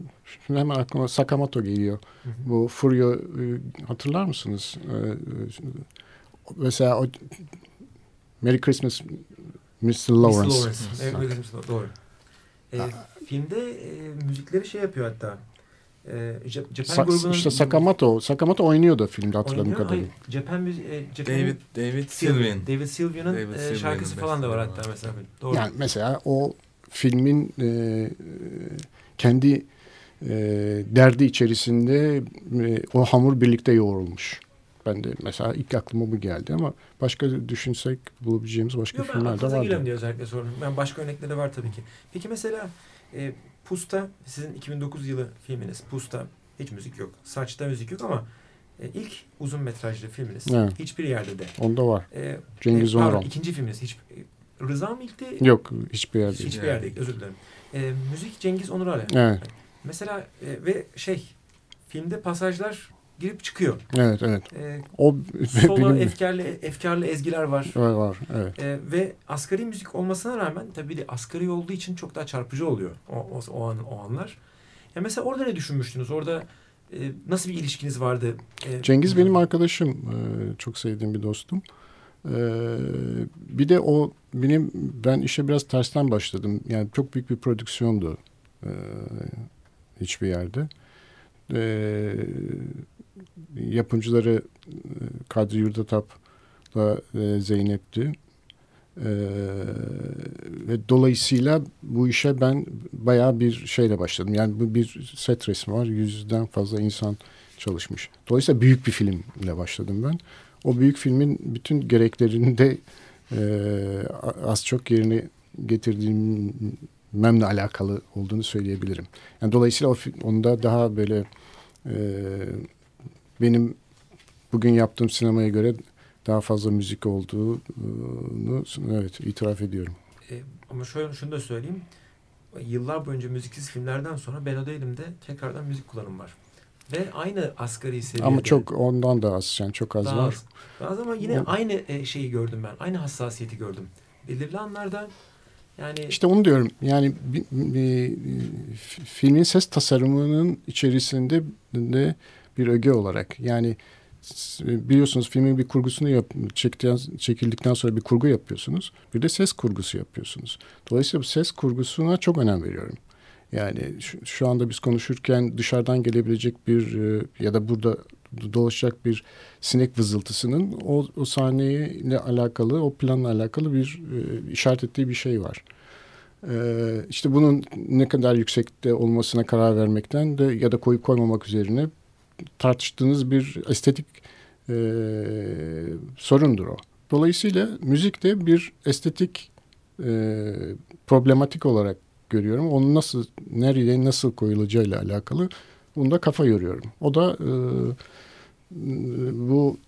şimdi hemen aklıma Sakamoto geliyor. Hı hı. Bu Furio hatırlar mısınız? Ee, mesela o Merry Christmas Mr. Lawrence. Mr. Lawrence. Evet, doğru. Ee, filmde e, müzikleri şey yapıyor hatta. E, Japan Sa grubunun... işte Sakamoto. Sakamoto oynuyordu filmde hatırladığım Oynuyor, kadarıyla. Hayır, Japan. E, Japan David David Sylvian. David Sylvian'ın e, şarkısı falan da var hatta var. mesela. Doğru. Yani mesela o filmin e, kendi e, derdi içerisinde e, o hamur birlikte yoğrulmuş. Ben de mesela ilk aklıma bu geldi ama başka düşünsek bulabileceğimiz başka Yok ben filmler de aklınıza vardı. gelen diye özellikle sordum. Ben başka örnekleri var tabii ki. Peki mesela e, Pusta sizin 2009 yılı filminiz Pusta hiç müzik yok. Saçta müzik yok ama e, ilk uzun metrajlı filminiz. Evet. Hiçbir yerde de. Onda var. E, Cengiz e, Onural. ikinci filminiz. Hiç, e, Rıza mı ilkti? Yok hiçbir yerde. Hiçbir yerde. Özür dilerim. E, müzik Cengiz Onural'e. Evet. Mesela e, ve şey filmde pasajlar girip çıkıyor. Evet evet. E, O solo benim efkarlı, efkarlı ezgiler var. var, var evet. E, ve asgari müzik olmasına rağmen tabii de asgari olduğu için çok daha çarpıcı oluyor o, o, o, an, o anlar. Ya mesela orada ne düşünmüştünüz? Orada e, nasıl bir ilişkiniz vardı? E, Cengiz benim arkadaşım. e, Çok sevdiğim bir dostum. E, Bir de o benim ben işe biraz tersten başladım. Yani çok büyük bir prodüksiyondu e, hiçbir yerde. E, Yapımcıları e, Kadri Yurdatap'la e, Zeynep'ti. E, ve dolayısıyla bu işe ben bayağı bir şeyle başladım. Yani bu bir set resmi var. Yüzden fazla insan çalışmış. Dolayısıyla büyük bir filmle başladım ben. O büyük filmin bütün gereklerini de e, az çok yerine getirdiğimle alakalı olduğunu söyleyebilirim. Yani dolayısıyla o, onda daha böyle e, benim bugün yaptığım sinemaya göre daha fazla müzik olduğunu evet itiraf ediyorum. E, ama şöyle şunu da söyleyeyim. Yıllar boyunca müziksiz filmlerden sonra Ben O Değilim'de tekrardan müzik kullanım var. Ve aynı asgari seviyede. Ama çok ondan da az yani çok az daha var. Az. Daha az ama yine o, aynı e, şeyi gördüm ben. Aynı hassasiyeti gördüm. Belirli anlarda yani işte onu diyorum. Yani bir, bir, filmin ses tasarımının içerisinde de bir öge olarak yani biliyorsunuz filmin bir kurgusunu yap, çektiğin, çekildikten sonra bir kurgu yapıyorsunuz. Bir de ses kurgusu yapıyorsunuz. Dolayısıyla bu ses kurgusuna çok önem veriyorum. Yani şu, şu anda biz konuşurken dışarıdan gelebilecek bir e, ya da burada dolaşacak bir sinek vızıltısının o, o sahneyle alakalı, o planla alakalı bir e, işaret ettiği bir şey var. E, işte bunun ne kadar yüksekte olmasına karar vermekten de ya da koyup koymamak üzerine tartıştığınız bir estetik e, sorundur o. Dolayısıyla müzik de bir estetik e, problematik olarak görüyorum. Onun nasıl, nereye nasıl koyulacağıyla alakalı bunda kafa yoruyorum. O da e, bu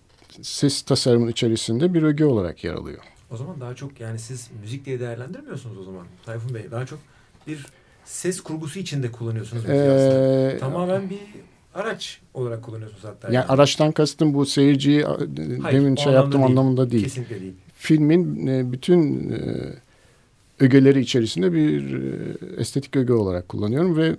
ses tasarımın içerisinde bir öge olarak yer alıyor. O zaman daha çok yani siz müzik diye değerlendirmiyorsunuz o zaman Tayfun Bey. Daha çok bir ses kurgusu içinde kullanıyorsunuz. Ee, Tamamen bir araç olarak kullanıyorsunuz hatta. Yani, yani. araçtan kastım bu seyirciyi Hayır, demin şey yaptığım değil. anlamında değil. Kesinlikle değil. Filmin e, bütün e, ögeleri içerisinde bir e, estetik öge olarak kullanıyorum ve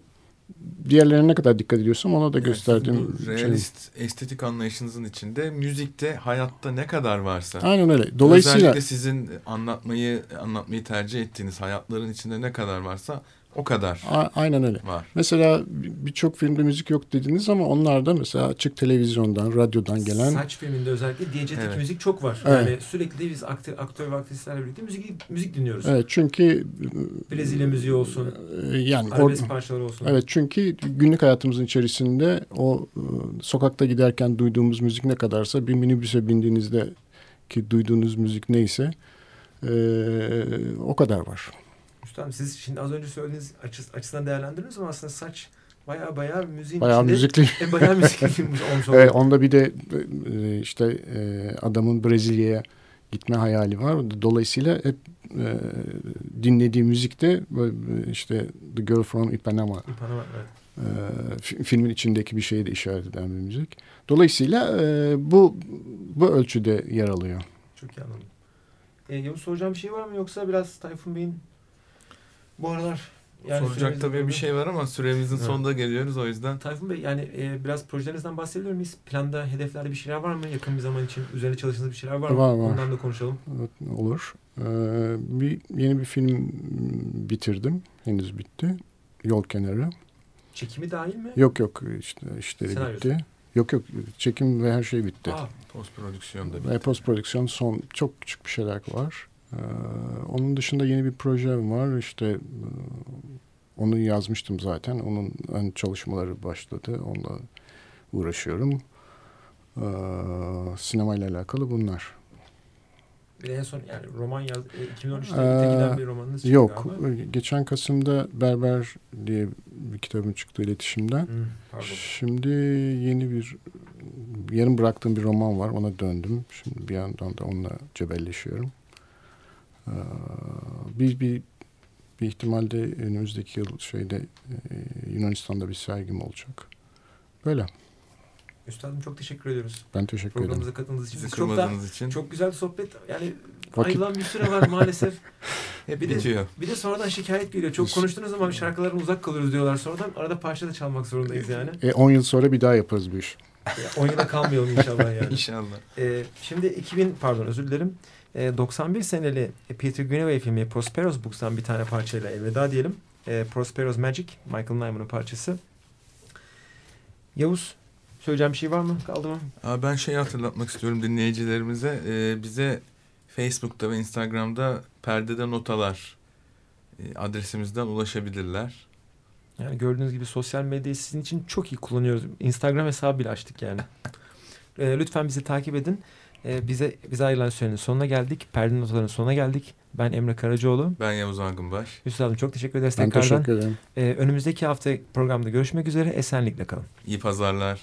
diğerlerine ne kadar dikkat ediyorsam ona da evet, gösterdiğim bu realist şey. estetik anlayışınızın içinde müzikte hayatta ne kadar varsa. Aynen öyle. Dolayısıyla özellikle sizin anlatmayı anlatmayı tercih ettiğiniz hayatların içinde ne kadar varsa o kadar. A- aynen öyle. Var. Mesela birçok filmde müzik yok dediniz ama onlar da mesela açık televizyondan, radyodan gelen. Saç filminde özellikle diyegetik evet. müzik çok var. Evet. Yani sürekli biz aktör, aktör ve aktrislerle birlikte müzik, müzik dinliyoruz. Evet çünkü Brezilya müziği olsun. E, yani arabesk parçalar olsun. Evet çünkü günlük hayatımızın içerisinde o e, sokakta giderken duyduğumuz müzik ne kadarsa bir minibüse bindiğinizde ki duyduğunuz müzik neyse e, o kadar var. Üstadım siz şimdi az önce söylediğiniz açı, açısından değerlendirdiniz ama aslında saç baya baya müziğin bayağı içinde. Müzikli. E, bayağı müzikli olmuş Evet, onda bir de e, işte e, adamın Brezilya'ya gitme hayali var. Dolayısıyla hep e, dinlediği müzikte e, işte The Girl from Ipanema. Ipanema evet. E, filmin içindeki bir şeyi de işaret eden bir müzik. Dolayısıyla e, bu bu ölçüde yer alıyor. Çok iyi anladım. E, Yavuz soracağım bir şey var mı yoksa biraz Tayfun Bey'in bu aralar yani Soracak tabii bir şey var ama süremizin evet. sonunda geliyoruz o yüzden. Tayfun Bey yani e, biraz projelerinizden bahsedebilir miyiz? Planda, hedeflerde bir şeyler var mı? Yakın bir zaman için üzerine çalıştığınız bir şeyler var mı? Var var. Ondan da konuşalım. Evet, olur. Ee, bir Yeni bir film bitirdim. Henüz bitti. Yol kenarı. Çekimi dahil mi? Yok yok işte işleri Senaryosu. bitti. Yok yok çekim ve her şey bitti. post prodüksiyon da bitti. Ve post prodüksiyon son çok küçük bir şeyler var. Ee, onun dışında yeni bir projem var. İşte e, onu yazmıştım zaten. Onun ön çalışmaları başladı. Onunla uğraşıyorum. Ee, sinemayla alakalı bunlar. Bir en son yani roman yaz, 2013'te ee, giden bir romanınız Yok. Galiba. Geçen Kasım'da Berber diye bir kitabım çıktı iletişimden. Hmm, Şimdi yeni bir yarım bıraktığım bir roman var. Ona döndüm. Şimdi bir yandan da onunla cebelleşiyorum. Ee, bir, bir, bir ihtimalde önümüzdeki yıl şeyde e, Yunanistan'da bir sergim olacak. Böyle. Üstadım çok teşekkür ediyoruz. Ben teşekkür ederim. Programımıza katıldığınız için. Çok da, için. Çok güzel bir sohbet. Yani Vakit... ayrılan bir süre var maalesef. Hep (laughs) bir bitiyor. De, bir de sonradan şikayet geliyor. Çok konuştunuz ama şarkıların uzak kalıyoruz diyorlar sonradan. Arada parça da çalmak zorundayız yani. 10 e, yıl sonra bir daha yaparız bu iş. 10 yıla kalmayalım inşallah yani. (laughs) İnşallah. E, şimdi 2000 pardon özür dilerim. 91 e, seneli Peter Greenaway filmi Prosperos Books'tan bir tane parçayla elveda diyelim. E, Prosperos Magic, Michael Nyman'ın parçası. Yavuz, söyleyeceğim bir şey var mı? Kaldı mı? Aa, ben şey hatırlatmak istiyorum dinleyicilerimize. Ee, bize Facebook'ta ve Instagram'da perdede notalar e, adresimizden ulaşabilirler. Yani gördüğünüz gibi sosyal medyayı sizin için çok iyi kullanıyoruz. Instagram hesabı bile açtık yani. (laughs) e, lütfen bizi takip edin. E, bize bize ayrılan sürenin sonuna geldik. Perde notaların sonuna geldik. Ben Emre Karacaoğlu. Ben Yavuz Angınbaş. Üstadım çok teşekkür ederiz Ben tekrardan. teşekkür ederim. Ee, önümüzdeki hafta programda görüşmek üzere. Esenlikle kalın. İyi pazarlar.